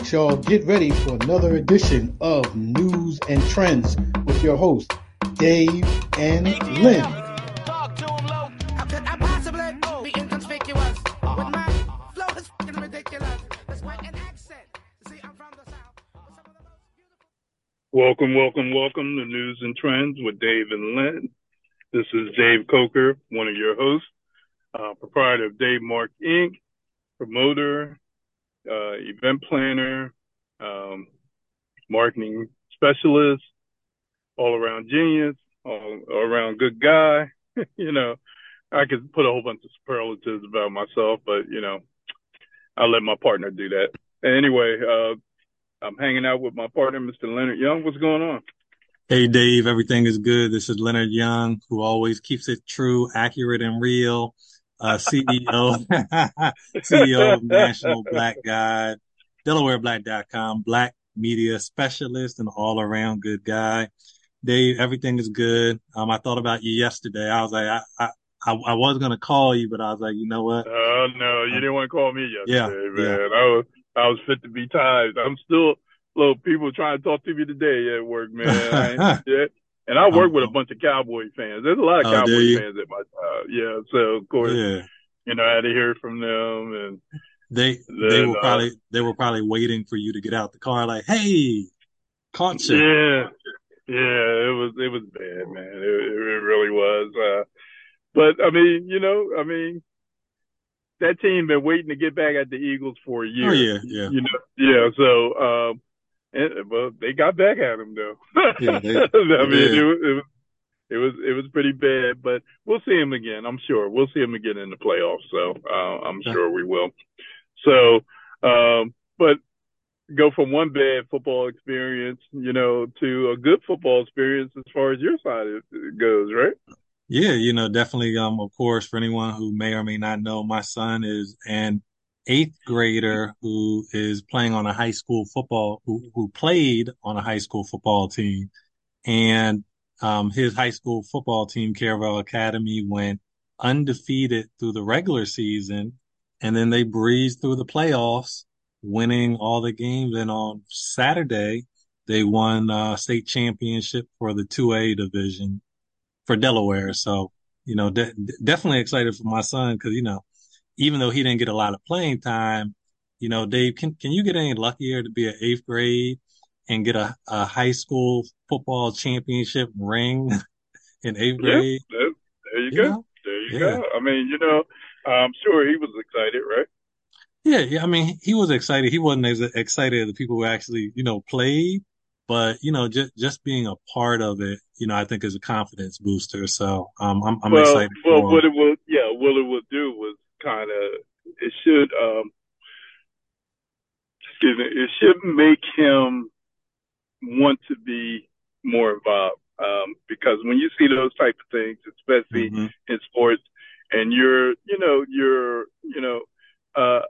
All right, y'all, get ready for another edition of Newz and Trendz with your host, Dave and Len. Talk to him low. How could I possibly be inconspicuous? With my flow is fucking ridiculous. That's why an accent. See, I'm from the south. with some of the most beautiful- Welcome, welcome, welcome to Newz and Trendz with Dave and Len. This is Dave Coker, one of your hosts, uh, proprietor of Dave Mark Inc., promoter, uh, event planner, um, marketing specialist, all around genius, all, around good guy. you know, I could put a whole bunch of superlatives about myself, but you know, I'll let my partner do that. Anyway, uh, I'm hanging out with my partner, Mr. Leonard Young. What's going on? Hey Dave, everything is good. This is Leonard Young, who always keeps it true, accurate, and real. Uh, CEO, CEO of National Black Guide, DelawareBlack.com, Black media specialist, and all around good guy. Dave, everything is good. Um, I thought about you yesterday. I was like, I, I, I, I was gonna call you, but I was like, you know what? Oh no, you didn't want to call me Yeah, yesterday, yeah. man. I was I was fit to be tied. I'm still little people trying to talk to me today at work, man. I yeah. And I work with a bunch of Cowboy fans. There's a lot of Oh, Cowboy fans at my job. Yeah, so of course, Yeah, you know, I had to hear from them and they they were uh, probably they were probably waiting for you to get out the car, like, hey, you. Yeah, yeah, it was it was bad, man. It, it really was. Uh, but I mean, you know, I mean, that team been waiting to get back at the Eagles for a year. Oh yeah, yeah. You know, yeah. So, um, and, well, they got back at him though. Yeah, they- I mean, did. it was, it was it was it was pretty bad, but we'll see him again. I'm sure we'll see him again in the playoffs. So uh, I'm sure we will. So, um, but go from one bad football experience, you know, to a good football experience as far as your side goes, right? Yeah, you know, definitely. Um, of course, for anyone who may or may not know, my son is an eighth grader who is playing on a high school football, who, who played on a high school football team. And, um, his high school football team, Caravel Academy, went undefeated through the regular season. And then they breezed through the playoffs, winning all the games. And on Saturday, they won, uh, state championship for the 2A division for Delaware. So, you know, de- definitely excited for my son because, you know, even though he didn't get a lot of playing time, you know, Dave, can, can you get any luckier to be an eighth grade and get a, a high school football championship ring in eighth Yeah, grade? there, there you You go. know? There you Yeah. go. I mean, you know, I'm sure he was excited, right? Yeah, yeah. I mean, he was excited. He wasn't as excited as the people who actually, you know, played, but you know, just just being a part of it, you know, I think is a confidence booster. So, um, I'm I'm well, excited well, what it will, yeah, what it will do was kind of, it should, um, excuse me, it should make him want to be more involved. Um, because when you see those type of things, especially Mhm. in sports, and you're, you know, you're, you know, uh,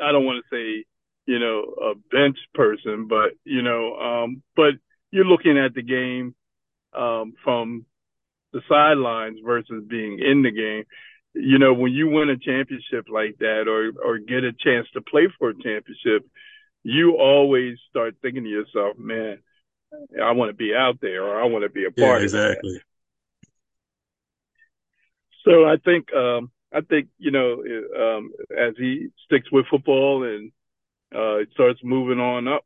I don't want to say, you know, a bench person, but you know, um, but you're looking at the game um, from the sidelines versus being in the game. You know, when you win a championship like that, or or get a chance to play for a championship, you always start thinking to yourself, "Man, I want to be out there, or I want to be a Yeah, part of that." exactly. So I think um, I think you know um, as he sticks with football and uh, starts moving on up,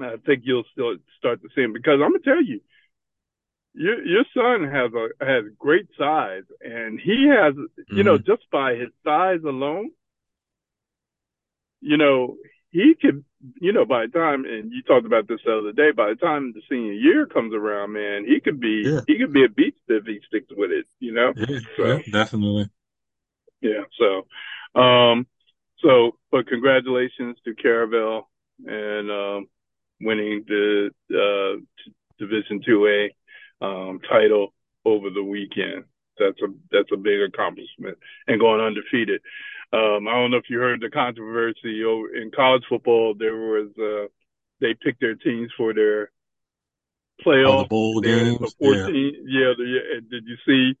I think you'll still start to see him because I'm gonna tell you, your your son has a has great size and he has you know just by his size alone, you know he could you know by the time and you talked about this the other day by the time the senior year comes around, man, he could be Yeah. he could be a beast if he sticks with it, you know. Yeah, So- yeah, definitely. Yeah. So, um, so, but congratulations to Caravel and, um, winning the, uh, Division 2A, um, title over the weekend. That's a, that's a big accomplishment and going undefeated. Um, I don't know if you heard the controversy over in college football. There was, uh, they picked their teams for their playoff. The bowl games. the 14 yeah. the, yeah. and Did you see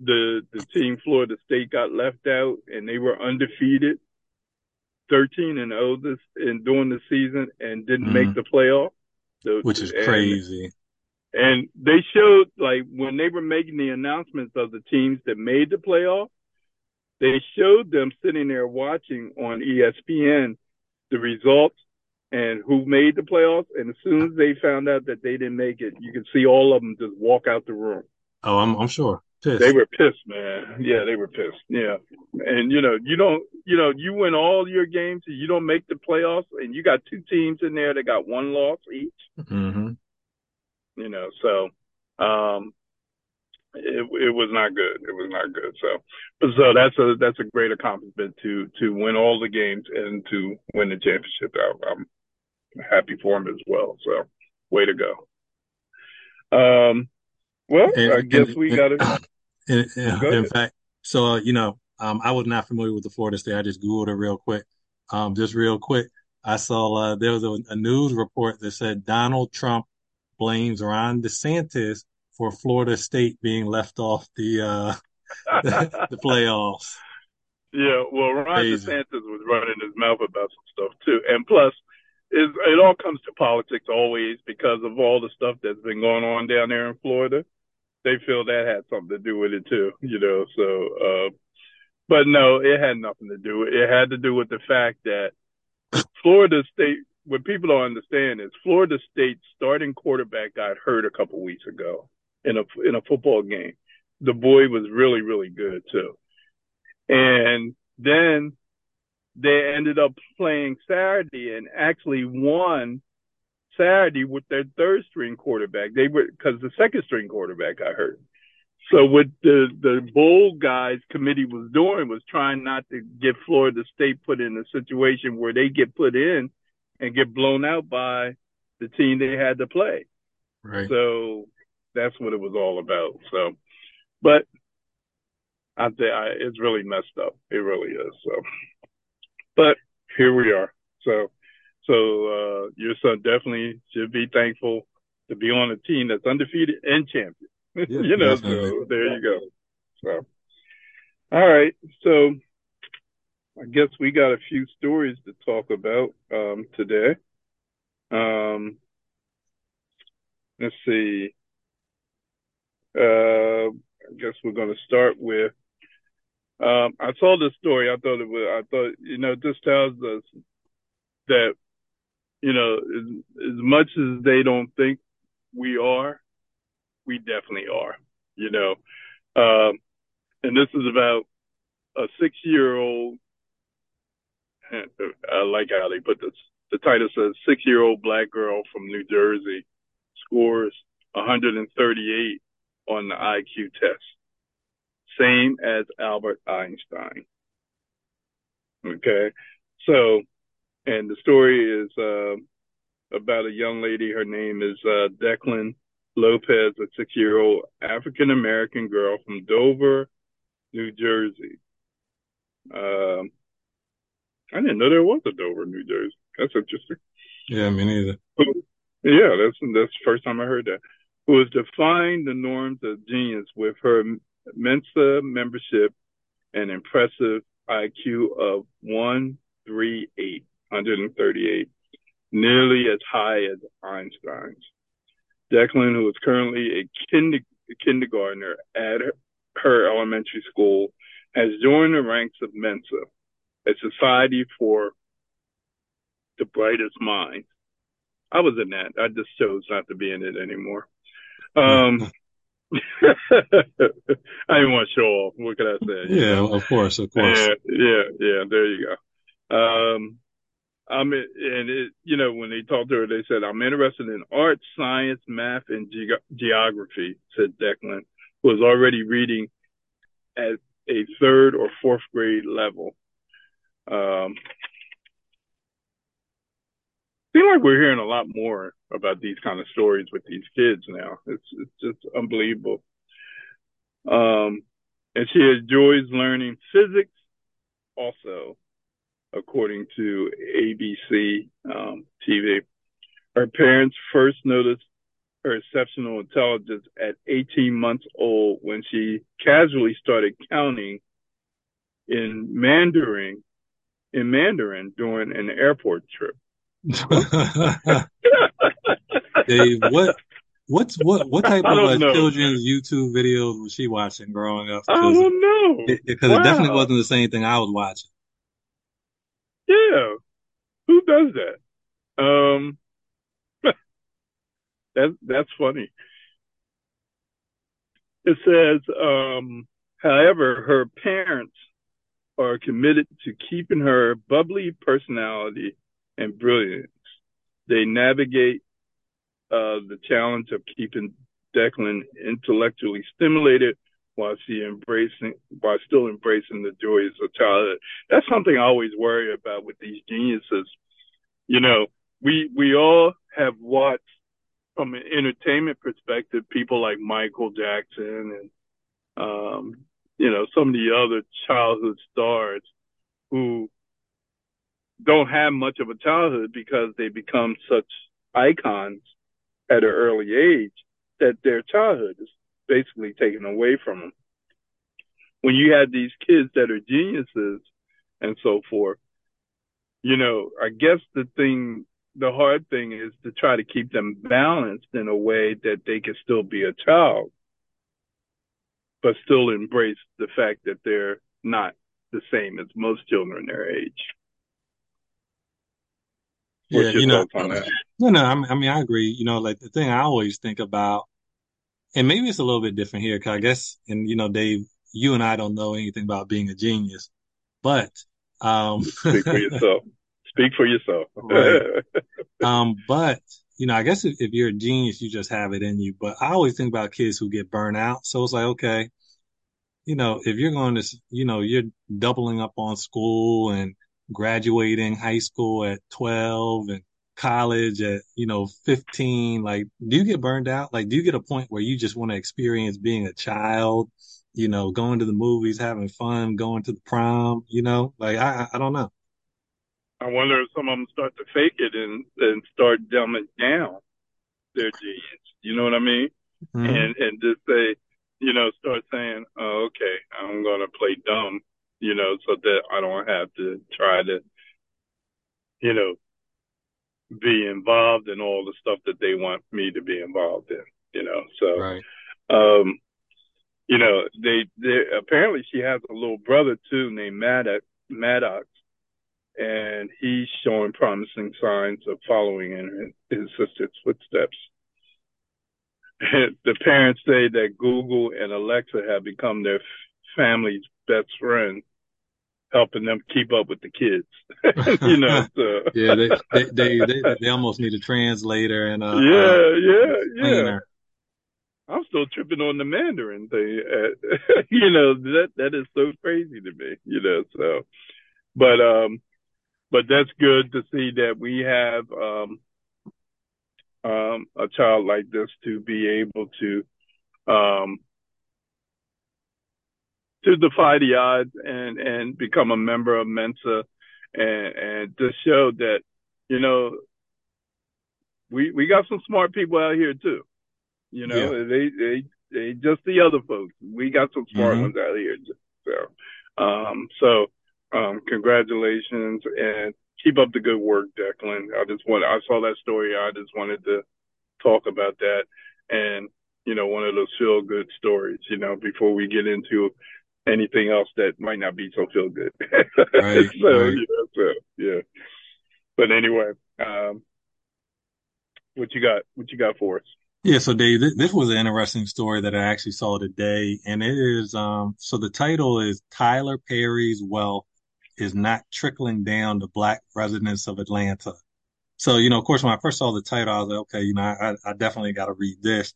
the the team Florida State got left out and they were undefeated? 13 and 0 this in during the season and didn't Mhm. make the playoff. So- which is and- crazy. And they showed like when they were making the announcements of the teams that made the playoff, they showed them sitting there watching on ESPN the results and who made the playoffs. And as soon as they found out that they didn't make it, you could see all of them just walk out the room. Oh, I'm I'm sure. Pissed. They were pissed, man. Yeah, they were pissed. Yeah. And you know, you don't you know, you win all your games and you don't make the playoffs and you got two teams in there that got one loss each, hmm you know, so um it it was not good. It was not good. So but so that's a that's a great accomplishment to to win all the games and to win the championship. I, I'm happy for him as well. So way to go. Um well, And- I guess and- we got in, Go in fact, so uh, you know, um, I was not familiar with the Florida State. I just googled it real quick. Um, just real quick, I saw uh, there was a, a news report that said Donald Trump blames Ron DeSantis for Florida State being left off the uh, the, playoffs. Yeah, well, Ron. DeSantis was running his mouth about some stuff too, and plus, it, it all comes to politics always because of all the stuff that's been going on down there in Florida. They feel that had something to do with it too, you know. So, uh, but no, it had nothing to do. with It had to do with the fact that Florida State. What people don't understand is Florida State's starting quarterback got hurt a couple weeks ago in a in a football game. The boy was really really good too. And then they ended up playing Saturday and actually won Saturday with their third string quarterback. They were because the second string quarterback got hurt. So what the the bowl guys committee was doing was trying not to get Florida State put in a situation where they get put in and get blown out by the team they had to play. Right. So that's what it was all about. So, but I think I, it's really messed up. It really is. So, but here we are. So, so uh, your son definitely should be thankful to be on a team that's undefeated and champion. Yeah, you know, so there you go. So, all right. So, I guess we got a few stories to talk about um, today. Um, let's see. Uh, I guess we're going to start with. Um, I saw this story. I thought it was. I thought you know this tells us that you know as, as much as they don't think we are, we definitely are. You know, um, and this is about a six-year-old. I like how they put this. The title says six-year-old black girl from New Jersey scores 138 on the IQ test, same as Albert Einstein. Okay, so and the story is uh, about a young lady. Her name is uh, Declan Lopez, a six-year-old African American girl from Dover, New Jersey. Um, I didn't know there was a Dover, New Jersey. That's interesting. Yeah, me neither. Yeah, that's that's the first time I heard that. Who has defined the norms of genius with her Mensa membership and impressive IQ of 138, 138, nearly as high as Einstein's. Declan, who is currently a kinder, kindergartner at her, her elementary school, has joined the ranks of Mensa, a society for the brightest minds. I was in that. I just chose not to be in it anymore. Um, I didn't want to show off. What could I say? Yeah, know? of course, of course. Yeah, yeah, yeah. There you go. Um, I'm in, and it, you know, when they talked to her, they said, "I'm interested in art, science, math, and ge- geography," said Declan, who was already reading at a third or fourth grade level. Um, seems like we're hearing a lot more about these kind of stories with these kids now. It's it's just unbelievable. Um, and she enjoys learning physics also, according to ABC um, TV. Her parents first noticed her exceptional intelligence at 18 months old when she casually started counting in Mandarin in Mandarin during an airport trip. Dave, what what's what what type of uh, children's YouTube videos was she watching growing up? I Because don't know. it, because it definitely wasn't the same thing I was watching. Yeah. Who does that? Um, that that's funny. It says, um, however, her parents are committed to keeping her bubbly personality and brilliance. They navigate uh, the challenge of keeping Declan intellectually stimulated while she embracing while still embracing the joys of childhood. That's something I always worry about with these geniuses. You know, we we all have watched from an entertainment perspective people like Michael Jackson and um, you know, some of the other childhood stars who don't have much of a childhood because they become such icons at an early age that their childhood is basically taken away from them. When you have these kids that are geniuses and so forth, you know, I guess the thing, the hard thing is to try to keep them balanced in a way that they can still be a child, but still embrace the fact that they're not the same as most children their age. Yeah, What's your you know, no, no, I mean, I mean, I agree. You know, like the thing I always think about, and maybe it's a little bit different here, because I guess, and you know, Dave, you and I don't know anything about being a genius, but um, Speak for yourself. Speak for yourself. Right. um, but you know, I guess if, you're a genius, you just have it in you. But I always think about kids who get burned out. So it's like, okay, you know, if you're going to, you know, you're doubling up on school and graduating high school at 12 and college at, you know, 15, like, do you get burned out? Like, do you get a point where you just want to experience being a child, you know, going to the movies, having fun, going to the prom, you know, like, I I don't know. I wonder if some of them start to fake it and, and start dumbing down their genius. You know what I mean? Mhm. And and just say, you know, start saying, oh, okay, I'm gonna play dumb, you know, so that I don't have to try to, you know, be involved in all the stuff that they want me to be involved in, you know. So Right. um, you know, they they apparently she has a little brother too named Maddox Maddox, and he's showing promising signs of following in his sister's footsteps. the parents say that Google and Alexa have become their family's best friends, helping them keep up with the kids. you know, so Yeah, they, they, they, they, they almost need a translator and a, a yeah, yeah, yeah. I'm still tripping on the Mandarin thing. Uh, you know, that that is so crazy to me, you know, so but um but that's good to see that we have um um a child like this to be able to um to defy the odds and and become a member of Mensa and and to show that, you know, we we got some smart people out here too. You know, Yeah. they they they just the other folks. We got some smart Mhm. ones out here. So, um, so um, congratulations and keep up the good work, Declan. I just want I saw that story. I just wanted to talk about that and you know one of those feel good stories. You know, before we get into anything else that might not be so feel good. Right, so, right. yeah, so yeah. But anyway, um, what you got? What you got for us? Yeah, so Dave, th- this was an interesting story that I actually saw today, and it is um so the title is Tyler Perry's wealth is not trickling down to black residents of Atlanta. So, you know, of course, when I first saw the title, I was like, okay, you know, I, I definitely got to read this.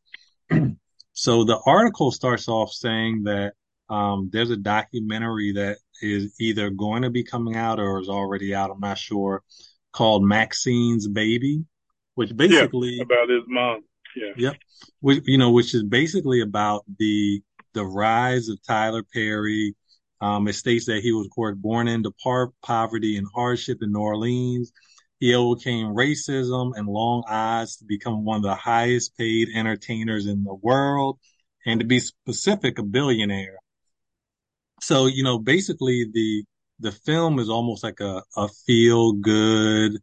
So the article starts off saying that um, there's a documentary that is either going to be coming out or is already out. I'm not sure, called Maxine's Baby, which basically About his mom. Yeah. Yep. Which, you know, which is basically about the the rise of Tyler Perry. Um, it states that he was, of course, born into poverty and hardship in New Orleans. He overcame racism and long odds to become one of the highest paid entertainers in the world, and to be specific, a billionaire. So, you know, basically the the film is almost like a, a feel good.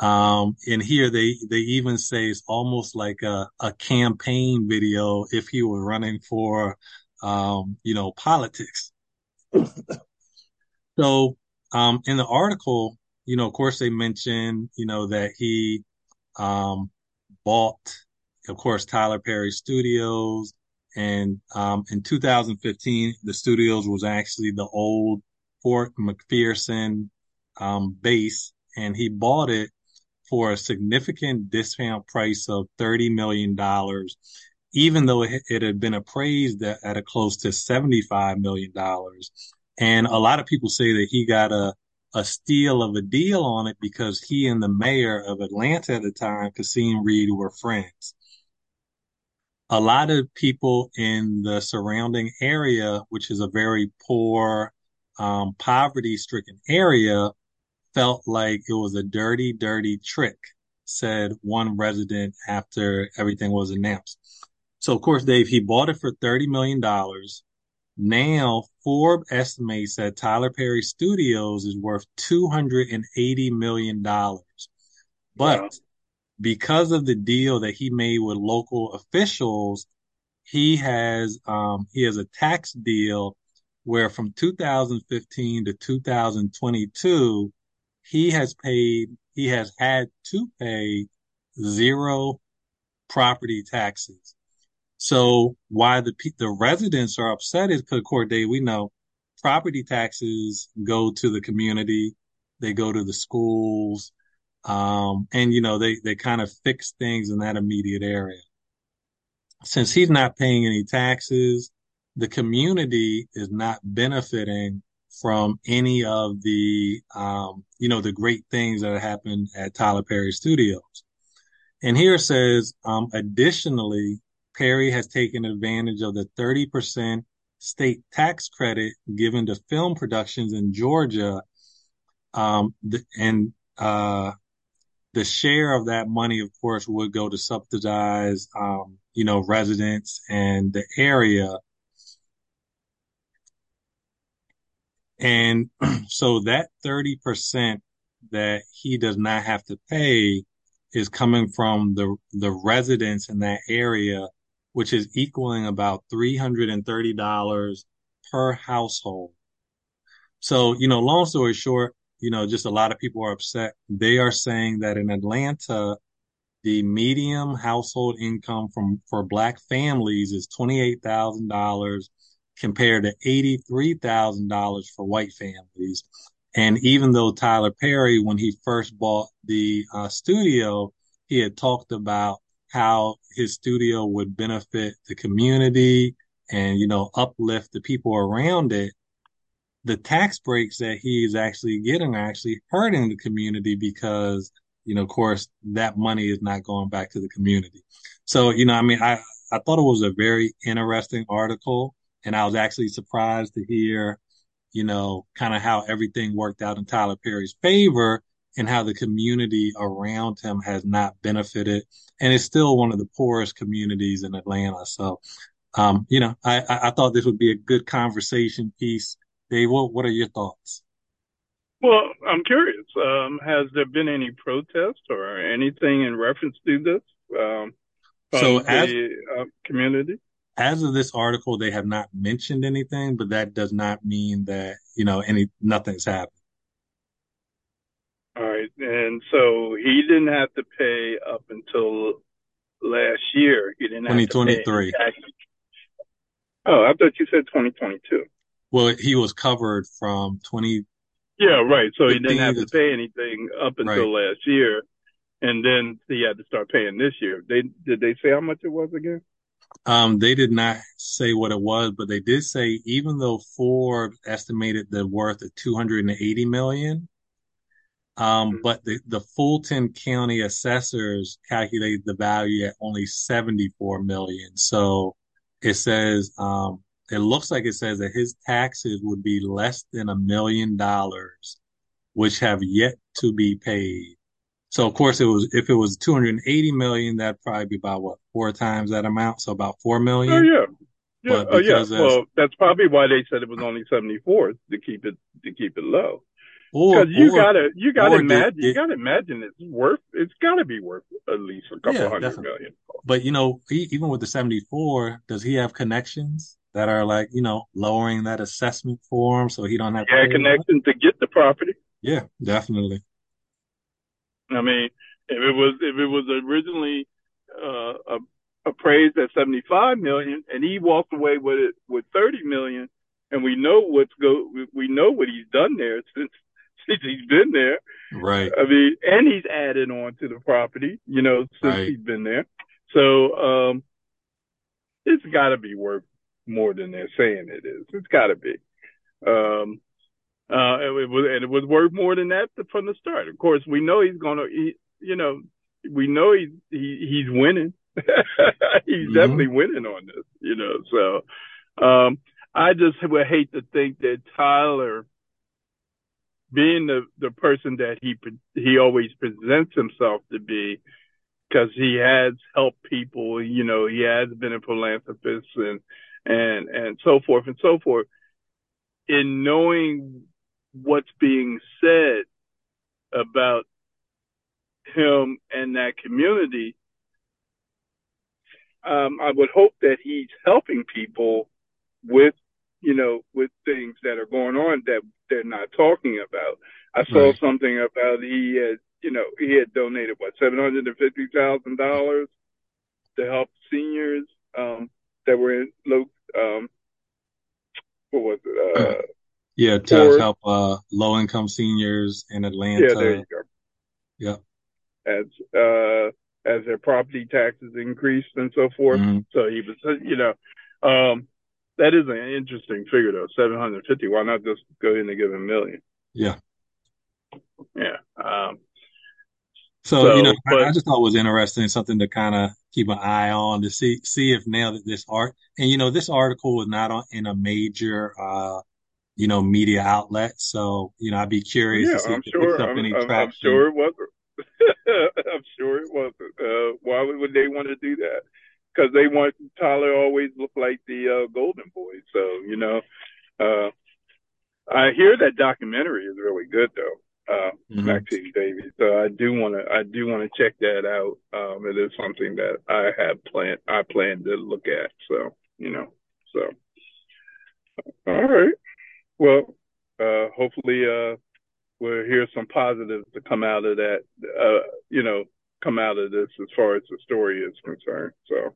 Um, and here they, they even say it's almost like a, a campaign video if he were running for, um, you know, politics. So, um, in the article, you know, of course they mentioned, you know, that he, um, bought, of course, Tyler Perry Studios. And, um, in 2015, the studios was actually the old Fort McPherson, um, base and he bought it for a significant discount price of $30 million, even though it, had been appraised at, at a close to $75 million. And a lot of people say that he got a, a steal of a deal on it because he and the mayor of Atlanta at the time, Kasim Reed, were friends. A lot of people in the surrounding area, which is a very poor, um, poverty stricken area, felt like it was a dirty, dirty trick, said one resident after everything was announced. So, of course, Dave, he bought it for $30 million. Now, Forbes estimates that Tyler Perry Studios is worth $280 million. But wow. because of the deal that he made with local officials, he has, um, he has a tax deal where from 2015 to 2022, he has paid, he has had to pay zero property taxes. So why the the residents are upset is because, Corday, we know property taxes go to the community, they go to the schools, um, and you know they they kind of fix things in that immediate area. Since he's not paying any taxes, the community is not benefiting from any of the um, you know the great things that happened at Tyler Perry Studios. And here it says, um, additionally, Perry has taken advantage of the 30% state tax credit given to film productions in Georgia. Um, the, and, uh, the share of that money, of course, would go to subsidize, um, you know, residents and the area. And so that 30% that he does not have to pay is coming from the, the residents in that area which is equaling about $330 per household. So, you know, long story short, you know, just a lot of people are upset. They are saying that in Atlanta, the medium household income from for black families is $28,000 compared to $83,000 for white families. And even though Tyler Perry, when he first bought the uh, studio, he had talked about how his studio would benefit the community and, you know, uplift the people around it. The tax breaks that he is actually getting are actually hurting the community because, you know, of course, that money is not going back to the community. So, you know, I mean, I, I thought it was a very interesting article and I was actually surprised to hear, you know, kind of how everything worked out in Tyler Perry's favor and how the community around him has not benefited. And it's still one of the poorest communities in Atlanta. So, um, you know, I, I, thought this would be a good conversation piece. Dave, what, what are your thoughts? Well, I'm curious. Um, has there been any protest or anything in reference to this um, so as, the uh, community? As of this article, they have not mentioned anything, but that does not mean that you know any nothing's happened. All right. And so he didn't have to pay up until last year. He didn't have 2023. Oh, I thought you said 2022. Well, he was covered from 20. Yeah, right. So he didn't have to pay anything up until right. last year. And then he had to start paying this year. They did they say how much it was again? Um, they did not say what it was, but they did say even though Forbes estimated the worth of 280 million, um, mm-hmm. but the, the Fulton County assessors calculated the value at only 74 million. So it says, um, it looks like it says that his taxes would be less than a million dollars, which have yet to be paid. So of course it was, if it was 280 million, that'd probably be about what, four times that amount. So about 4 million. Oh, yeah. Yeah, oh yeah. because Well, that's probably why they said it was only 74 to keep it to keep it low. Or Because you or gotta you gotta imagine you gotta imagine it's worth it's gotta be worth at least a couple yeah, hundred definitely. million. But you know, e- even with the 74, does he have connections that are like, you know, lowering that assessment for him so he don't have He to had pay as much? connections to get the property. Yeah, definitely. I mean, if it was if it was originally uh, appraised at 75 million and he walked away with it with 30 million, and we know what's go we- know what he's done there since he's been there. Right, I mean, and he's added on to the property, you know, since right. he's been there. So um, it's got to be worth more than they're saying it is. It's got to be. Um, uh, it, it was, and it was worth more than that from the start. Of course, we know he's gonna, he, you know, we know he's he, he's winning. he's hmm definitely winning on this, you know. So um, I just would hate to think that Tyler, being the the person that he he always presents himself to be, because he has helped people, you know, he has been a philanthropist and and and so forth and so forth. In knowing what's being said about him and that community, um, I would hope that he's helping people with, you know, with things that are going on that they're not talking about. I saw Right. something about he had, you know, he had donated what seven hundred and fifty thousand dollars to help seniors um, that were in low, um, what was it, uh, Yeah, to poor. help uh low income seniors in Yeah, there Atlanta. you go. Yeah. As uh, as their property taxes increased and so forth. hmm So he was, you know, um, that is an interesting figure though. Seven hundred fifty. Why not just go in and give a million? Yeah. Yeah. Um, So, you know, so, I, I just thought it was interesting, something to kind of keep an eye on to see see if now that this art and you know, this article was not on in a major uh, you know, media outlet. So, you know, I'd be curious yeah, to see if I'm it sure. picks up I'm, any I'm, I'm sure it wasn't. I'm sure it wasn't. Uh, why would they want to do that? Because they want Tyler always look like the uh, Golden Boy. So you know, uh, I hear that documentary is really good though. Uh, hmm Maxine's Baby. So I do want to, I do want to check that out. Um, it is something that I have planned, I plan to look at. So, you know, so, all right. Well, uh, hopefully, uh, we'll hear some positives to come out of that, uh, you know, come out of this as far as the story is concerned. So,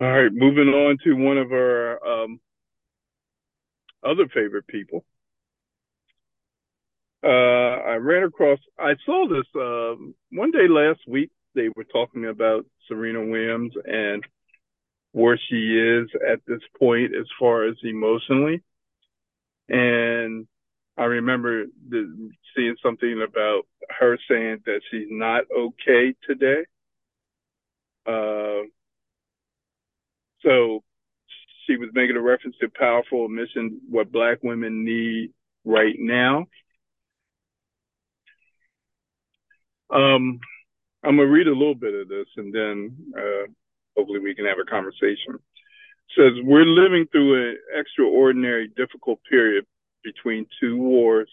all right, moving on to one of our, um, other favorite people. Uh, I ran across, I saw this, um, one day last week. They were talking about Serena Williams and where she is at this point as far as emotionally. And I remember the, seeing something about her saying that she's not okay today. Uh, so she was making a reference to powerful admission, what black women need right now. Um, I'm gonna read a little bit of this and then uh, hopefully we can have a conversation. It says we're living through an extraordinary difficult period between two wars,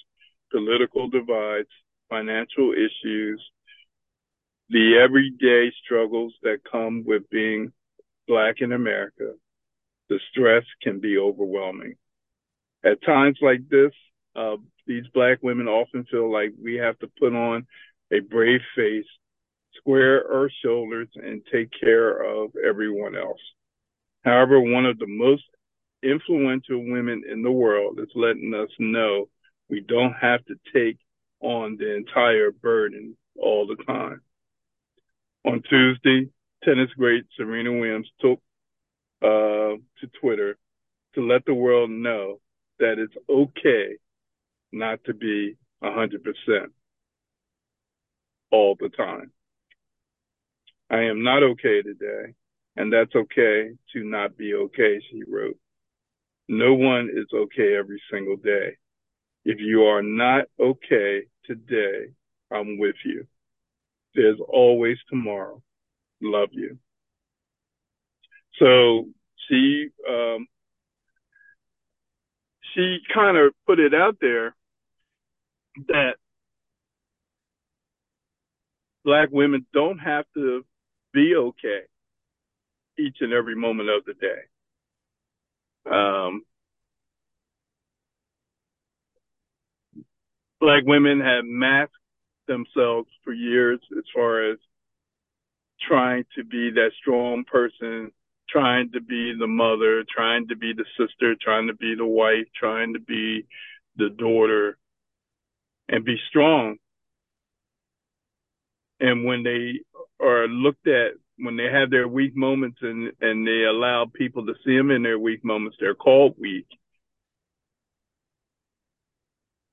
political divides, financial issues, the everyday struggles that come with being black in America. The stress can be overwhelming. At times like this, uh, these black women often feel like we have to put on a brave face, square our shoulders, and take care of everyone else. However, one of the most influential women in the world is letting us know we don't have to take on the entire burden all the time. On Tuesday, tennis great Serena Williams took uh, to Twitter to let the world know that it's okay not to be 100% all the time. I am not okay today, and that's okay to not be okay, she wrote. No one is okay every single day. If you are not okay today, I'm with you. There's always tomorrow. Love you. So she um, she kind of put it out there that black women don't have to be okay each and every moment of the day. Um, black women have masked themselves for years as far as trying to be that strong person, trying to be the mother, trying to be the sister, trying to be the wife, trying to be the daughter, and be strong. And when they are looked at, when they have their weak moments and, and they allow people to see them in their weak moments, they're called weak.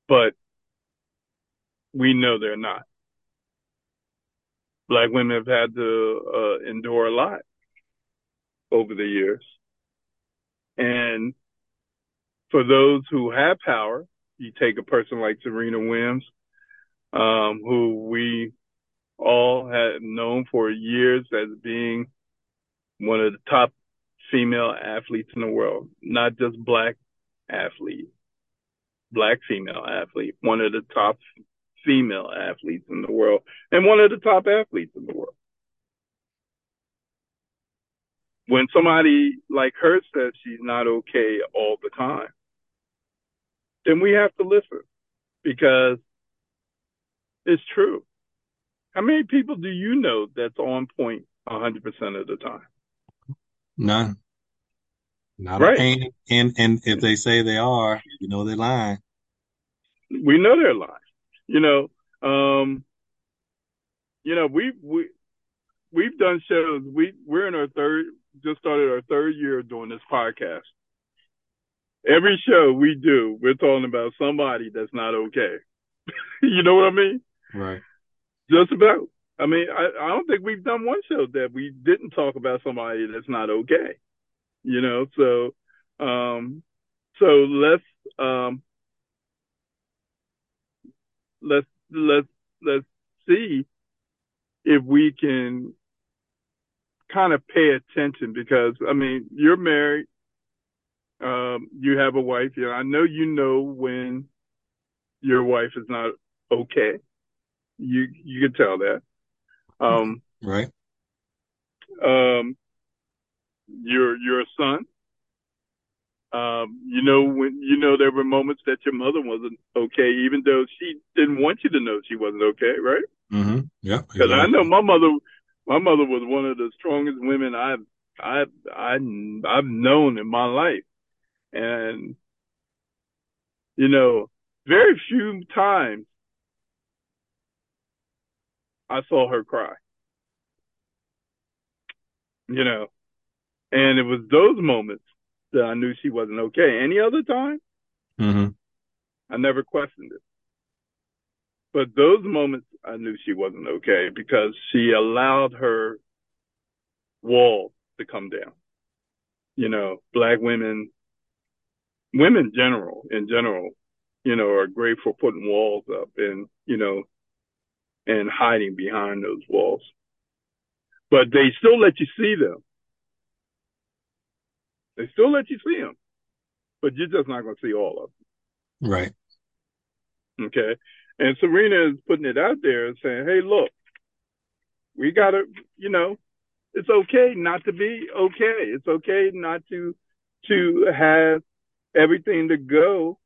But we know they're not. Black women have had to uh, endure a lot over the years. And for those who have power, you take a person like Serena Williams, um, who we all had known for years as being one of the top female athletes in the world, not just black athlete, black female athlete, one of the top female athletes in the world, and one of the top athletes in the world. When somebody like her says she's not okay all the time, then we have to listen because it's true. How many people do you know that's on point 100% of the time? None. Not Right. and, and and if they say they are, you know they're lying. we know they're lying. You know, um, you know, we we we've done shows. We we're in our third, just started our third year doing this podcast. Every show we do, we're talking about somebody that's not okay. you know what I mean? Right. Just about. I mean, I, I don't think we've done one show that we didn't talk about somebody that's not okay. You know, so um, so let's um, let's let's let's see if we can kind of pay attention because I mean you're married, um, you have a wife. You know, I know you know when your wife is not okay. You you can tell that. Um, Right. um, your your son. Um, you know when you know there were moments that your mother wasn't okay, even though she didn't want you to know she wasn't okay, right? Mm-hmm. Yeah. Because I know my mother, my mother was one of the strongest women I've I've I, I've known in my life, and you know, very few times I saw her cry. You know, and it was those moments that I knew she wasn't okay. Any other time, Mm-hmm. I never questioned it. But those moments, I knew she wasn't okay because she allowed her wall to come down. You know, black women, women general, in general, you know, are great for putting walls up and, you know, and hiding behind those walls. But they still let you see them. They still let you see them, but you're just not going to see all of them. Right. Okay. And Serena is putting it out there and saying, hey, look, we got to, you know, it's okay not to be okay. It's okay not to, to have everything to go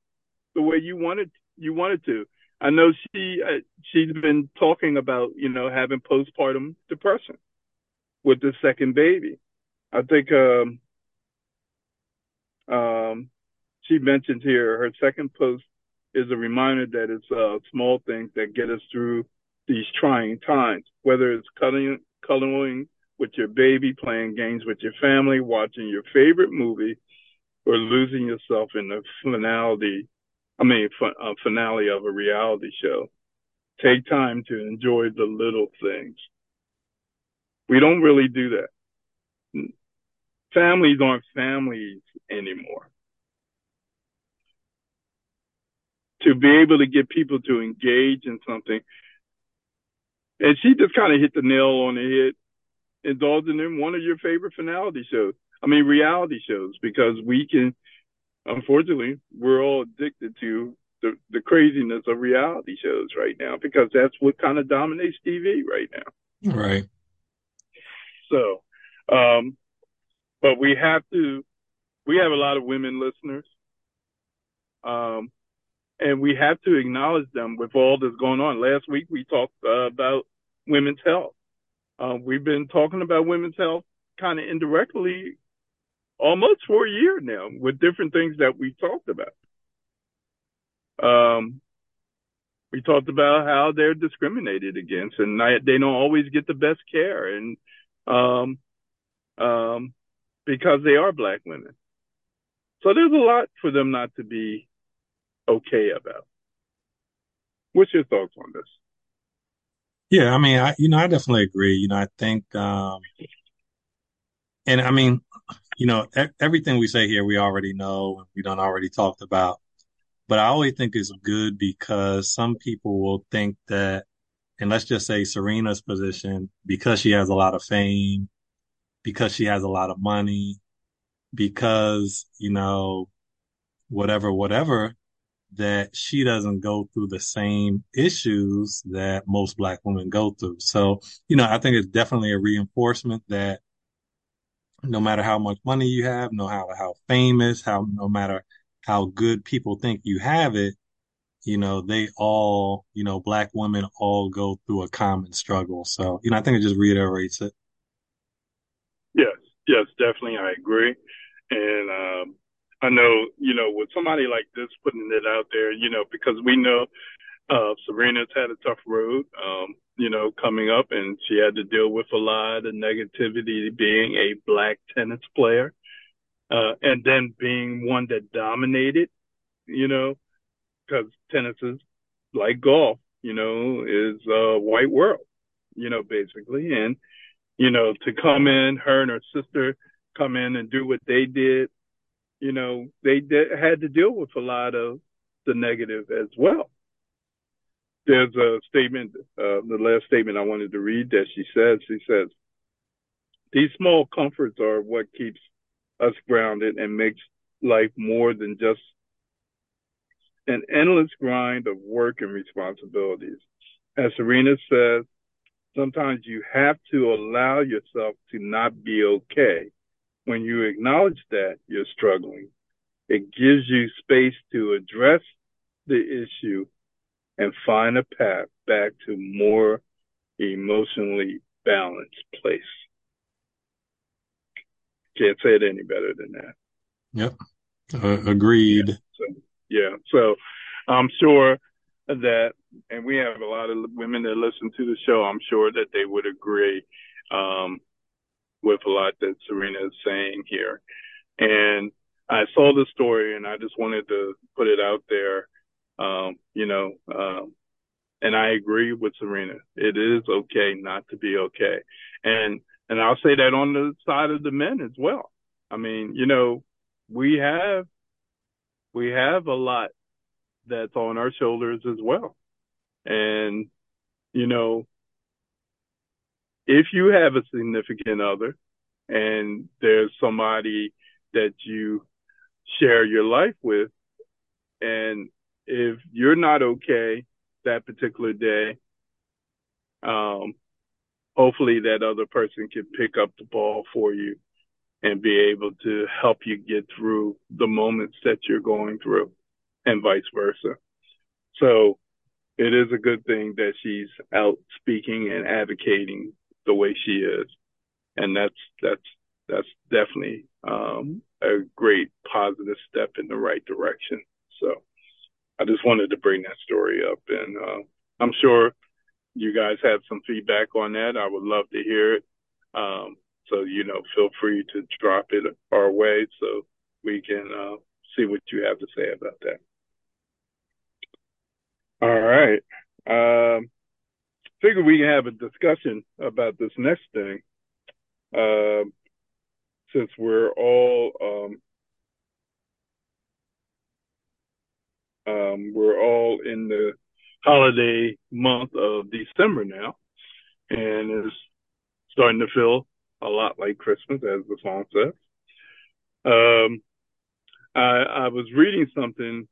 the way you wanted, you wanted to. I know she, uh, she's been talking about, you know, having postpartum depression with the second baby. I think, um, um, she mentioned here her second post is a reminder that it's uh, small things that get us through these trying times, whether it's cuddling, cuddling with your baby, playing games with your family, watching your favorite movie, or losing yourself in the finality, I mean, uh, finale of a reality show. Take time to enjoy the little things. We don't really do that. Families aren't families anymore. to be able to get people to engage in something. And she just kind of hit the nail on the head, indulging in one of your favorite finality shows. I mean, reality shows because we can, unfortunately, we're all addicted to the, the craziness of reality shows right now because that's what kind of dominates TV right now. Right. So, um, but we have to, we have a lot of women listeners. Um, and we have to acknowledge them with all that's going on. Last week we talked uh, about women's health. Uh, we've been talking about women's health kind of indirectly almost for a year now with different things that we talked about. Um, we talked about how they're discriminated against and they don't always get the best care and um, um, because they are black women. So there's a lot for them not to be okay about. What's your thoughts on this? Yeah, I mean, I you know, I definitely agree. You know, I think, um, and I mean, you know, everything we say here, we already know, we don't already talked about. But I always think it's good because some people will think that, and let's just say Serena's position, because she has a lot of fame, because she has a lot of money, because, you know, whatever, whatever, that she doesn't go through the same issues that most black women go through. So, you know, I think it's definitely a reinforcement that no matter how much money you have, no matter how famous, how no matter how good people think you have it, you know, they all, you know, black women all go through a common struggle. So, you know, I think it just reiterates it. Yes, definitely, I agree. And um, I know, you know, with somebody like this putting it out there, you know, because we know uh, Serena's had a tough road, um, you know, coming up, and she had to deal with a lot of negativity being a black tennis player, uh, and then being one that dominated, you know, because tennis is like golf, you know, is a white world, you know, basically, and you know, to come in, her and her sister come in and do what they did you know, they had to deal with a lot of the negative as well. There's a statement, uh, the last statement I wanted to read that she says, she says, these small comforts are what keeps us grounded and makes life more than just an endless grind of work and responsibilities. As Serena says, sometimes you have to allow yourself to not be okay when you acknowledge that you're struggling, it gives you space to address the issue and find a path back to more emotionally balanced place. Can't say it any better than that. Yep. Uh, agreed. Yeah so, yeah. so I'm sure that, and we have a lot of women that listen to the show. I'm sure that they would agree. Um, with a lot that Serena is saying here. And I saw the story and I just wanted to put it out there. Um, you know, um, and I agree with Serena. It is okay not to be okay. And, and I'll say that on the side of the men as well. I mean, you know, we have, we have a lot that's on our shoulders as well. And, you know, if you have a significant other and there's somebody that you share your life with, and if you're not okay that particular day, um, hopefully that other person can pick up the ball for you and be able to help you get through the moments that you're going through and vice versa. So it is a good thing that she's out speaking and advocating the way she is, and that's that's that's definitely um, a great positive step in the right direction. So I just wanted to bring that story up, and uh, I'm sure you guys have some feedback on that. I would love to hear it. Um, so you know, feel free to drop it our way so we can uh, see what you have to say about that. All right. Um, figure we can have a discussion about this next thing, uh, since we're all um, um, we're all in the holiday month of December now, and it's starting to feel a lot like Christmas, as the song says. Um, I, I was reading something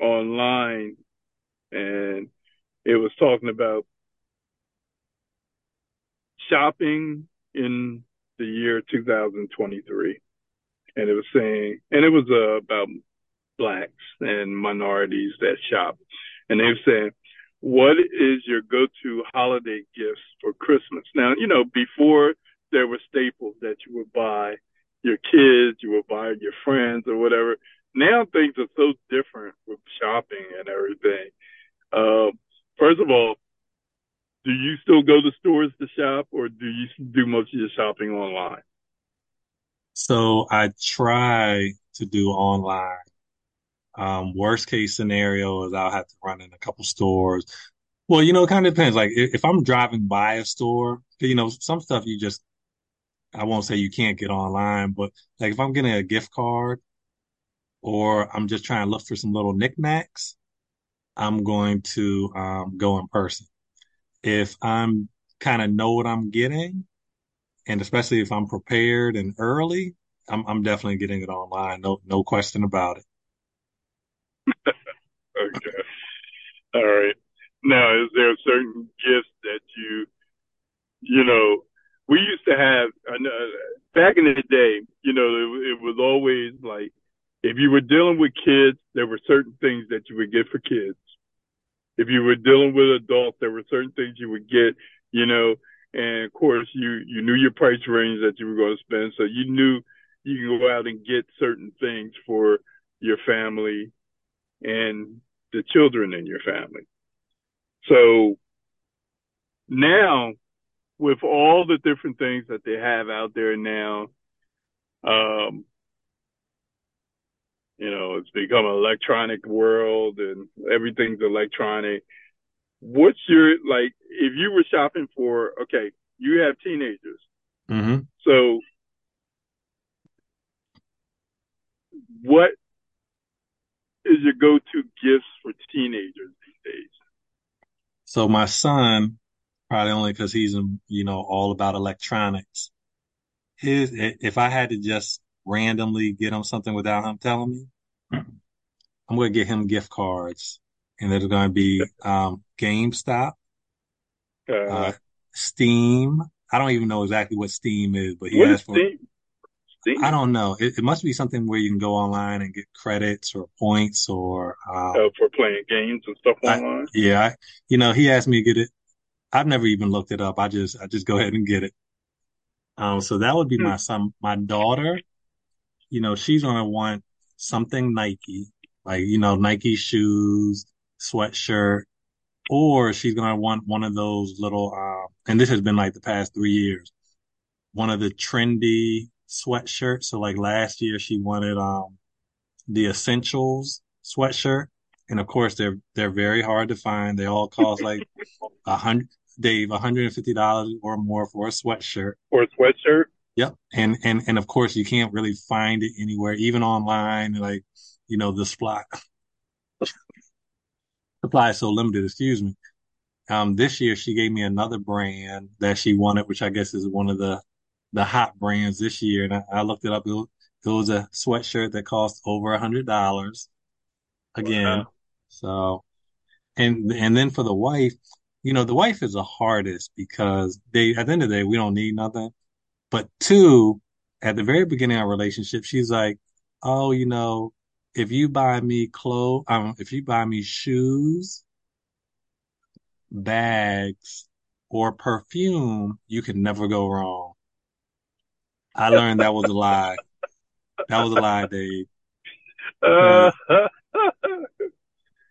online and it was talking about shopping in the year 2023. And it was saying, and it was uh, about blacks and minorities that shop. And they were saying, what is your go-to holiday gifts for Christmas? Now, you know, before there were staples that you would buy your kids, you would buy your friends or whatever. Now things are so different with shopping and everything. Uh, first of all, do you still go to stores to shop or do you do most of your shopping online? So I try to do online. Um, worst case scenario is I'll have to run in a couple stores. Well, you know, it kind of depends. Like if, if I'm driving by a store, you know, some stuff you just, I won't say you can't get online, but like if I'm getting a gift card or I'm just trying to look for some little knickknacks, I'm going to um, go in person. If I'm kind of know what I'm getting, and especially if I'm prepared and early, I'm I'm definitely getting it online. No no question about it. Okay. All right. Now, is there certain gifts that you, you know, we used to have, back in the day, you know, it, it was always like, if you were dealing with kids, there were certain things that you would get for kids. If you were dealing with adults, there were certain things you would get, you know, and of course you, you knew your price range that you were going to spend. So you knew you can go out and get certain things for your family and the children in your family. So now with all the different things that they have out there now, um, you know, it's become an electronic world and everything's electronic. What's your, like, if you were shopping for, okay, you have teenagers. Mm-hmm. So what is your go-to gifts for teenagers these days? So my son, probably only because he's, you know, all about electronics. His, if I had to just randomly get him something without him telling me, I'm going to get him gift cards and it's going to be, um, GameStop, Uh, uh, Steam. I don't even know exactly what Steam is, but he asked for, Steam? Steam? I don't know. It, it must be something where you can go online and get credits or points or, um, Uh, for playing games and stuff I, online? yeah, I, you know, he asked me to get it. I've never even looked it up. I just, I just go ahead and get it. Um, so that would be Hmm. my son. My daughter, you know, she's gonna want something Nike, like, you know, Nike shoes, sweatshirt, or she's gonna want one of those little, uh, and this has been like the past three years, one of the trendy sweatshirts. So like last year she wanted, um, the Essentials sweatshirt. And of course they're, they're very hard to find. They all cost like a hundred, Dave, $150 or more for a sweatshirt. For a sweatshirt? Yep. And, and, and of course you can't really find it anywhere, even online, like, you know, the supply, supply is so limited, excuse me. Um, this year she gave me another brand that she wanted, which I guess is one of the, the hot brands this year. And I, I looked it up. It was, it was a sweatshirt that cost over a hundred dollars again. Wow. So, and, and then for the wife, you know, the wife is the hardest because they, at the end of the day, we don't need nothing. But two, at the very beginning of our relationship, she's like, "Oh, you know, if you buy me clothes, um, if you buy me shoes, bags, or perfume, you can never go wrong." I learned that was a lie. That was a lie, Dave. Uh,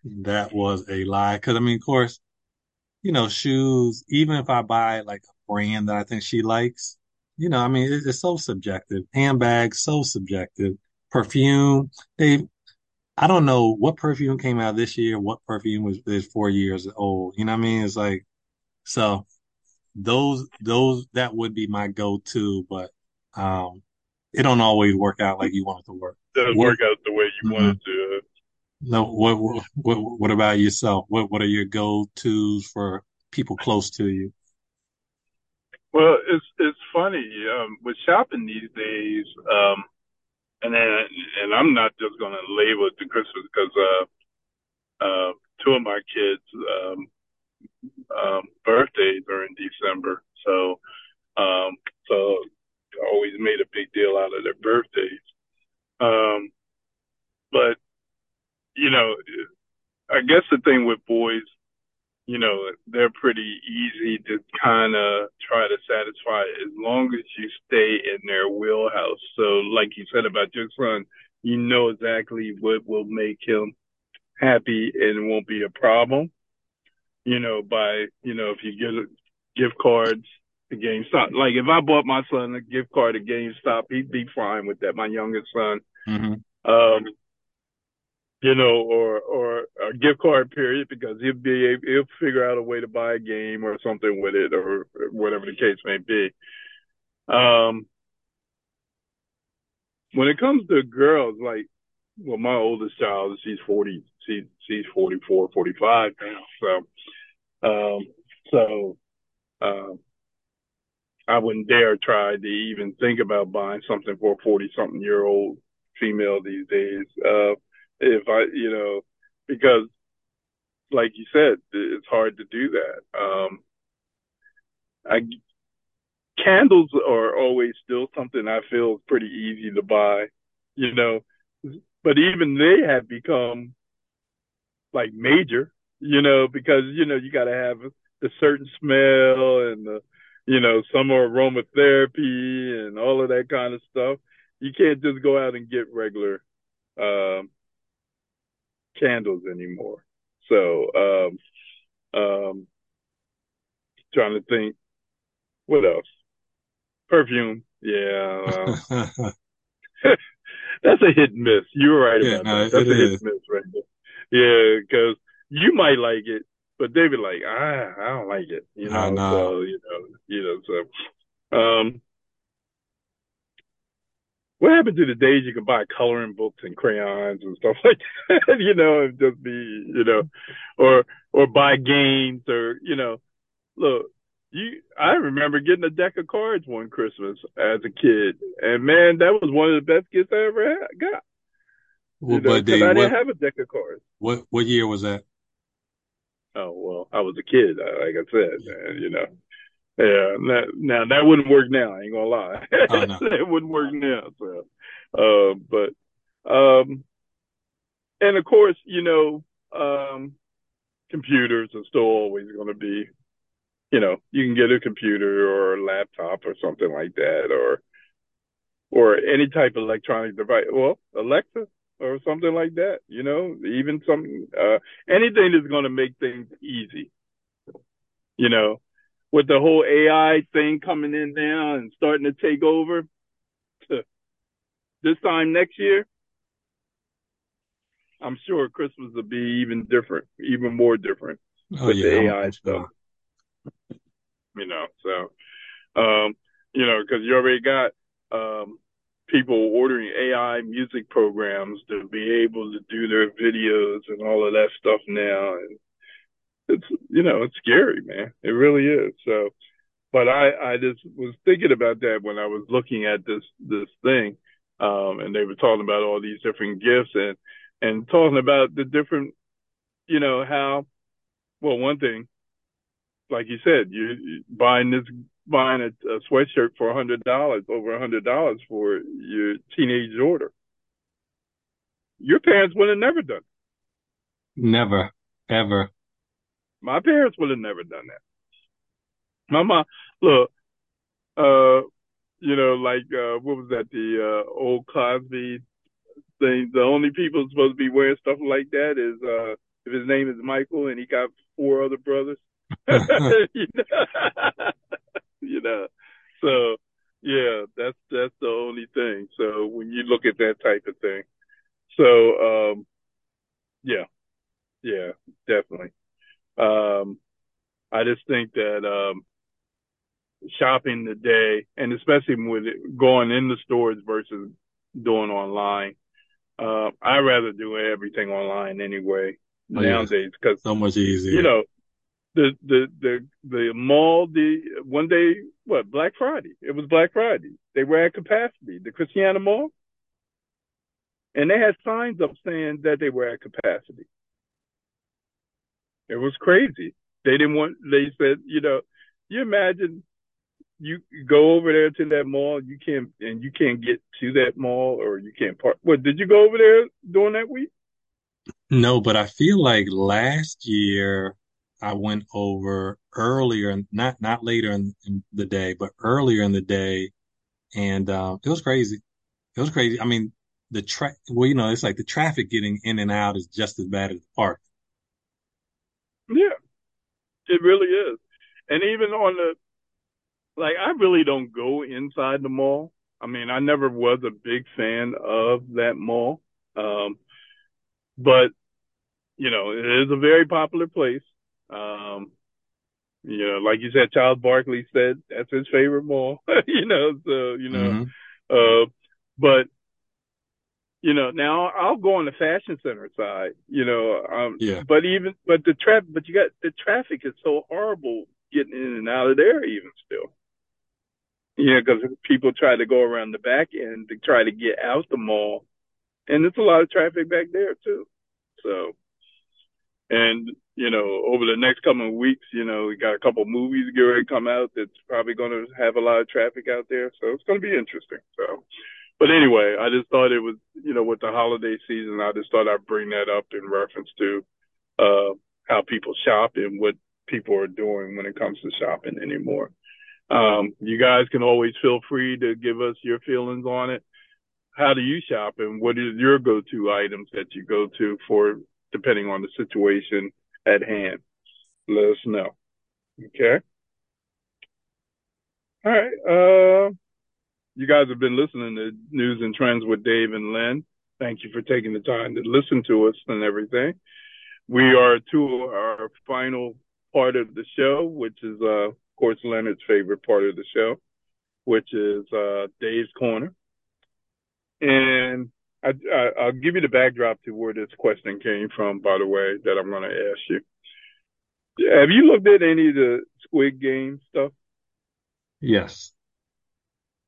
That was a lie. Because I mean, of course, you know, shoes. Even if I buy like a brand that I think she likes, you know, I mean, it, it's so subjective. Handbags, so subjective. Perfume, they. I don't know what perfume came out this year, what perfume was is four years old. You know what I mean? It's like so those those that would be my go-to, but um it don't always work out like you want it to work. doesn't What work out the way you mhm. wanted to. no what what what what about yourself? What what are your go-tos for people close to you? Well, it's it's funny um, with shopping these days. Um, and then and I'm not just gonna label it to Christmas because uh, uh, two of my kids um, um, birthdays are in December, so um, so I always made a big deal out of their birthdays. Um, but you know, I guess the thing with boys, you know, they're pretty easy to kind of try to satisfy as long as you stay in their wheelhouse. So, like you said about your son, you know exactly what will make him happy and won't be a problem. You know, by, you know, if you give gift cards to GameStop, like if I bought my son a gift card to GameStop, he'd be fine with that. My youngest son. Mm-hmm. Um, you know, or or a gift card period because he'll be able, he'll figure out a way to buy a game or something with it or whatever the case may be. Um, when it comes to girls, like, well, my oldest child, she's 40, she, she's 44, 45 now. So, um, so, um, I wouldn't dare try to even think about buying something for a 40 something year old female these days. Uh, if I, you know, because like you said, it's hard to do that. Um, I, candles are always still something I feel pretty easy to buy, you know, but even they have become like major, you know, because, you know, you got to have the certain smell and the, you know, some are aromatherapy and all of that kind of stuff. You can't just go out and get regular, um, candles anymore. So, um, um, trying to think what else? Perfume. Yeah. Uh, that's a hit and miss. You're right Yeah, about no, that. That's a hit is. and miss right there. Yeah, because you might like it, but they be like, ah, I don't like it. You I know, know. so you know, you know, so um what happened to the days you could buy coloring books and crayons and stuff like that, you know, and just be, you know, or or buy games or, you know, look, you I remember getting a deck of cards one Christmas as a kid. And man, that was one of the best gifts I ever had, got. Well, You know, but Dave, I what didn't have a deck of cards. what what year was that? Oh well, I was a kid, uh, like I said, man, you know. Yeah, now, now that wouldn't work now. I ain't gonna lie, Oh no. it wouldn't work now. So, uh, but, um, and of course, you know, um, computers are still always going to be, you know, you can get a computer or a laptop or something like that, or, or any type of electronic device. Well, Alexa or something like that. You know, even some, uh, anything that's going to make things easy. You know, with the whole AI thing coming in now and starting to take over this time next year, I'm sure Christmas will be even different, even more different Oh with yeah, the AI stuff, you know. So, um, you know, because you already got um, people ordering AI music programs to be able to do their videos and all of that stuff now, and it's you know it's scary, man. It really is. So, but I I just was thinking about that when I was looking at this this thing, um, and they were talking about all these different gifts and and talking about the different, you know, how well one thing, like you said, you, you buying this buying a, a sweatshirt for a hundred dollars, over a hundred dollars for your teenage daughter. Your parents would have never done. It. Never, ever. My parents would have never done that. My mom, look, uh, you know, like uh, what was that? The uh, old Cosby thing. The only people supposed to be wearing stuff like that is uh, if his name is Michael and he got four other brothers. you, know? you know, so yeah, that's that's the only thing. So when you look at that type of thing, so um, yeah, yeah, definitely. Um, I just think that um, shopping today, and especially with it going in the stores versus doing online, uh, I rather do everything online anyway Oh nowadays because so much easier. you know the the the the mall the one day what Black Friday it was Black Friday they were at capacity the Christiana Mall and they had signs up saying that they were at capacity. It was crazy. They didn't want. They said, you know, you imagine you go over there to that mall, you can't, and you can't get to that mall, or you can't park. What did you go over there during that week? No, but I feel like last year I went over earlier, not not later in, in the day, but earlier in the day, and um, it was crazy. It was crazy. I mean, the tra well, you know, it's like the traffic getting in and out is just as bad as the park. It really is. And even on the, like, I really don't go inside the mall. I mean, I never was a big fan of that mall. Um, but, you know, it is a very popular place. Um, you know, like you said, Charles Barkley said that's his favorite mall, you know, so, you know, hmm uh, but, you know, now I'll go on the fashion center side, you know, um, Yeah. but even, but the traffic, but you got, the traffic is so horrible getting in and out of there even still. Yeah, because people try to go around the back end to try to get out the mall, and there's a lot of traffic back there too. So, and you know, over the next couple of weeks, you know, we got a couple movies ready to come out that's probably going to have a lot of traffic out there. So it's going to be interesting. So, but anyway, I just thought it was, you know, with the holiday season, I just thought I'd bring that up in reference to uh, how people shop and what people are doing when it comes to shopping anymore. Um, you guys can always feel free to give us your feelings on it. How do you shop and what is your go-to items that you go to for depending on the situation at hand? Let us know. Okay. All right. Uh, you guys have been listening to Newz and Trendz with Dave and Len. Thank you for taking the time to listen to us and everything. We are to our final part of the show, which is, uh, of course, Leonard's favorite part of the show, which is uh, Dave's Corner. And I, I, I'll give you the backdrop to where this question came from, by the way, that I'm going to ask you. Have you looked at any of the Squid Game stuff? Yes.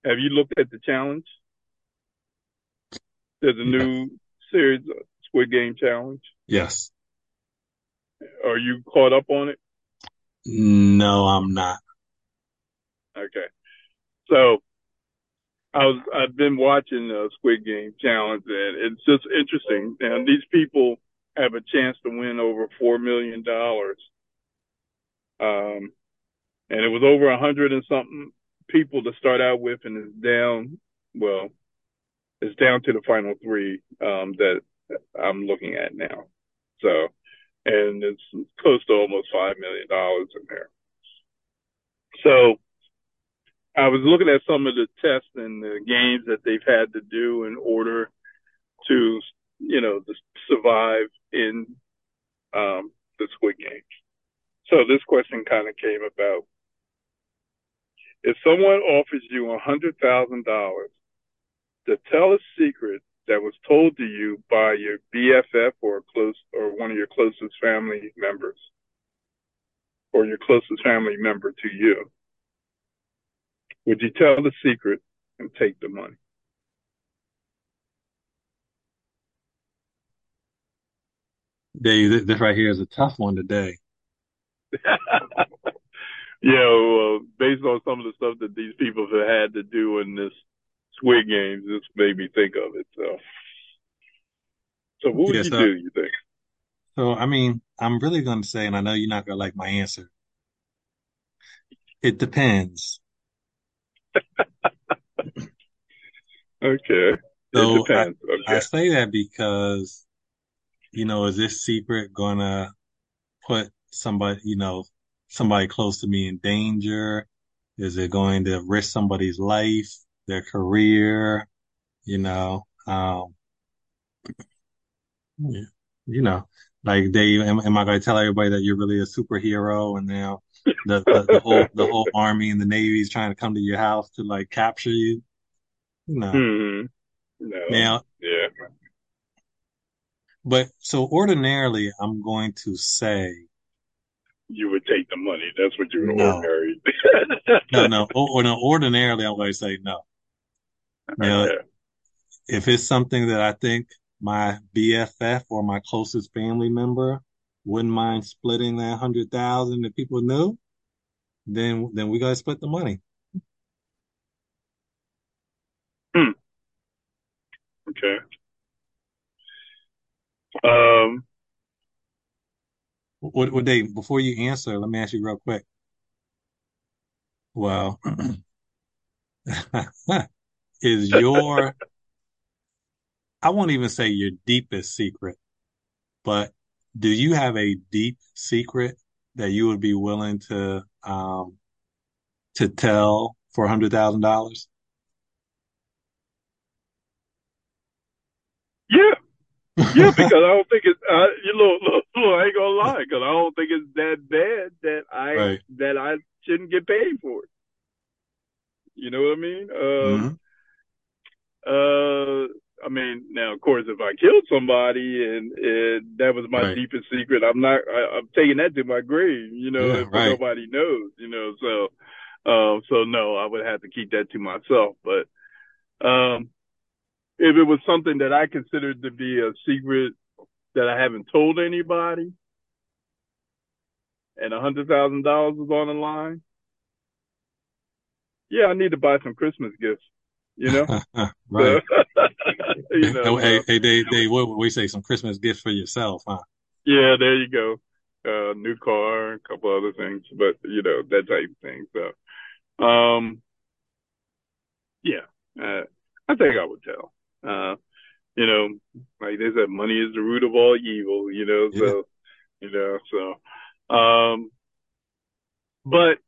Have you looked at the challenge? There's a new series, uh, Squid Game Challenge. Yes. Are you caught up on it? No, I'm not. Okay. So I was I've been watching the Squid Game Challenge and it's just interesting. And these people have a chance to win over four million dollars. Um, and it was over a hundred and something people to start out with, and it's down. Well, it's down to the final three um, that I'm looking at now. So, and it's close to almost five million dollars in there. So, I was looking at some of the tests and the games that they've had to do in order to, you know, survive in um, the Squid Games. So this question kind of came about. If someone offers you a hundred thousand dollars to tell a secret that was told to you by your BFF or close or one of your closest family members, or your closest family member to you, would you tell the secret and take the money? Dave, this right here is a tough one today. yeah, well, based on some of the stuff that these people have had to do in this Squid Games, this made me think of it. So, so what would Yeah, you so do? You think? so I mean, I'm really going to say, and I know you're not going to like my answer. It depends. Okay, it So I, depends. I Okay, say that because, you know, is this secret gonna put somebody, you know, somebody close to me in danger? Is it going to risk somebody's life, their career? You know, um, yeah, you know, like Dave, am, am I going to tell everybody that you're really a superhero and now the, the, the whole, the whole army and the navy is trying to come to your house to like capture you? You know, hmm No, now, yeah, but so ordinarily I'm going to say, you would take the money. That's what you would no, ordinary. no, no, or, no, ordinarily going to say no. You know, Okay. if it's something that I think my BFF or my closest family member wouldn't mind splitting that hundred thousand that people knew, then then we gotta split the money. Hmm. Okay. Um, What Dave, before you answer, let me ask you real quick. Well, is your I won't even say your deepest secret, but do you have a deep secret that you would be willing to um to tell for a hundred thousand dollars? yeah, yeah, because I don't think it's, uh, you know, look, look, I ain't gonna lie, because I don't think it's that bad that I, Right. that I shouldn't get paid for it. You know what I mean? Um, Mhm. uh, I mean, now of course, if I killed somebody and, and that was my Right. deepest secret, I'm not. I, I'm taking that to my grave. You know, Yeah, if right. nobody knows. You know, so, um, so no, I would have to keep that to myself. But, um, if it was something that I considered to be a secret that I haven't told anybody, and a hundred thousand dollars is on the line, yeah, I need to buy some Christmas gifts. You know, right. you know. hey, hey, Dave, Dave, what would we say? Some Christmas gifts for yourself, huh? Yeah, there you go. Uh, new car, a couple other things, but you know that type of thing. So, um, yeah, uh, I think I would tell. Uh, you know, like they said, money is the root of all evil. You know, so you know, so, um, but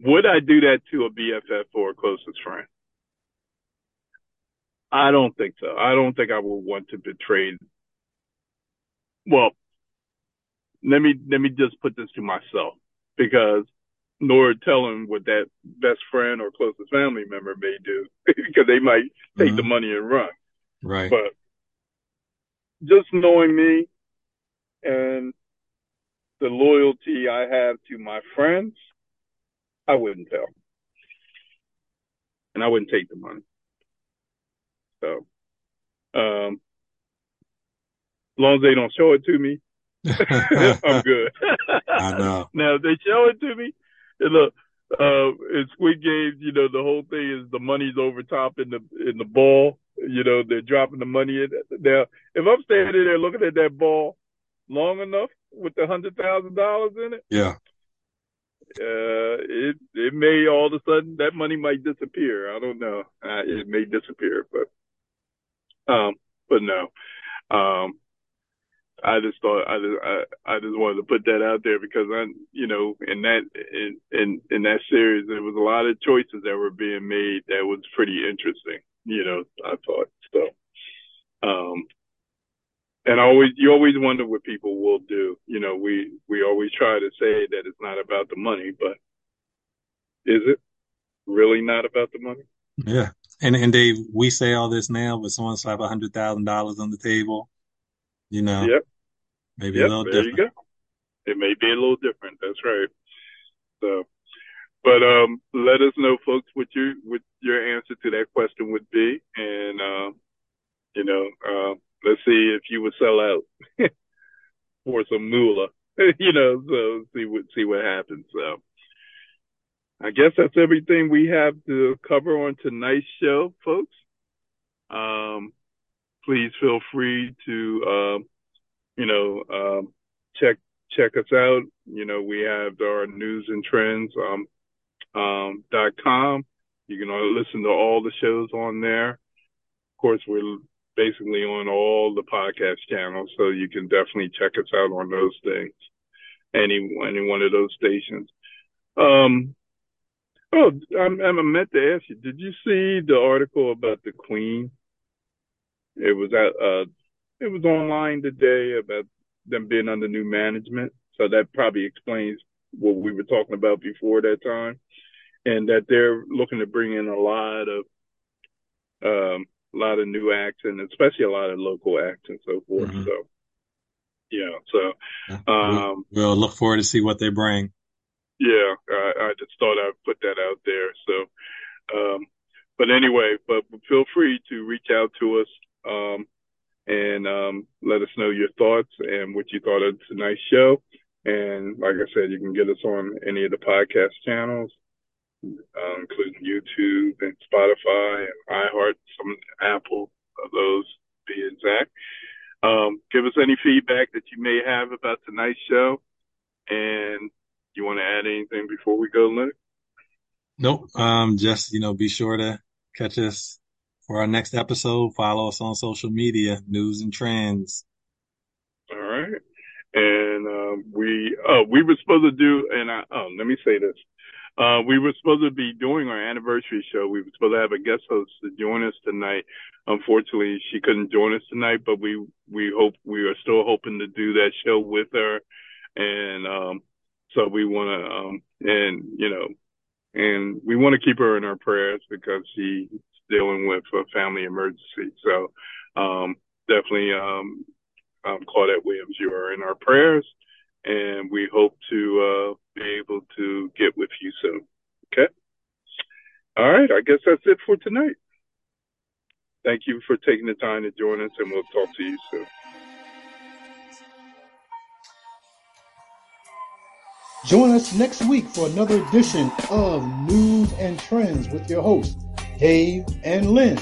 would I do that to a BFF or a closest friend? I don't think so. I don't think I would want to betray. Well, let me let me just put this to myself because nor tell telling what that best friend or closest family member may do because they might take the Mhm. money and run. Right. But just knowing me and the loyalty I have to my friends, I wouldn't tell. And I wouldn't take the money. So, um, as long as they don't show it to me, I'm good. I know. Now, if they show it to me, look, uh, in Squid Games, you know, the whole thing is the money's over top in the in the ball. You know, they're dropping the money in. Now, if I'm standing there looking at that ball long enough with the hundred thousand dollars in it, Yeah. uh, it it may all of a sudden that money might disappear. I don't know. Uh, it may disappear, but um, but no. Um, I just thought I just I, I just wanted to put that out there because I you know in that in in in that series there was a lot of choices that were being made that was pretty interesting. You know, I thought so. Um, and I always you always wonder what people will do. You know, we we always try to say that it's not about the money, but is it really not about the money? Yeah. And and Dave, we say all this now, but someone slap a hundred thousand dollars on the table, you know, Yep. Maybe Yep, a little there different. you go. It may be a little different. That's right. So, but um, let us know, folks, what your what your answer to that question would be, and um, you know, uh, let's see if you would sell out for some moolah. you know, so see what see what happens. So, I guess that's everything we have to cover on tonight's show, folks. Um, please feel free to um, you know, um, check check us out. You know, we have our newz and trendz um, um, dot com. You can listen to all the shows on there. Of course, we're basically on all the podcast channels, so you can definitely check us out on those things. Any any one of those stations. Um, oh, I, I meant to ask you. Did you see the article about the Queen? It was at uh, it was online today about them being under new management. So that probably explains what we were talking about before that time, and that they're looking to bring in a lot of um, a lot of new acts and especially a lot of local acts and so forth. Mhm. So yeah, so um, we'll look forward to see what they bring. yeah, I, I just thought I'd put that out there. So, um, but anyway, but feel free to reach out to us um, and um, let us know your thoughts and what you thought of tonight's show. And like I said, you can get us on any of the podcast channels, uh, including YouTube and Spotify and iHeart, some Apple, of those be exact. Um, give us any feedback that you may have about tonight's show. And you want to add anything before we go, Leonard? Nope. Um, just, you know, be sure to catch us for our next episode. Follow us on social media, newz and trendz. All right. And um, we oh we were supposed to do and I oh let me say this. Uh, we were supposed to be doing our anniversary show. We were supposed to have a guest host to join us tonight. Unfortunately, she couldn't join us tonight, but we we hope we are still hoping to do that show with her. And um, so we want to um, and you know and we want to keep her in our prayers because she's dealing with a family emergency. So um, definitely, um, um, Claudette Williams, you are in our prayers, and we hope to uh, be able to get with you soon. Okay. All right. I guess that's it for tonight. Thank you for taking the time to join us, and we'll talk to you soon. Join us next week for another edition of Newz and Trendz with your hosts, Dave and Len.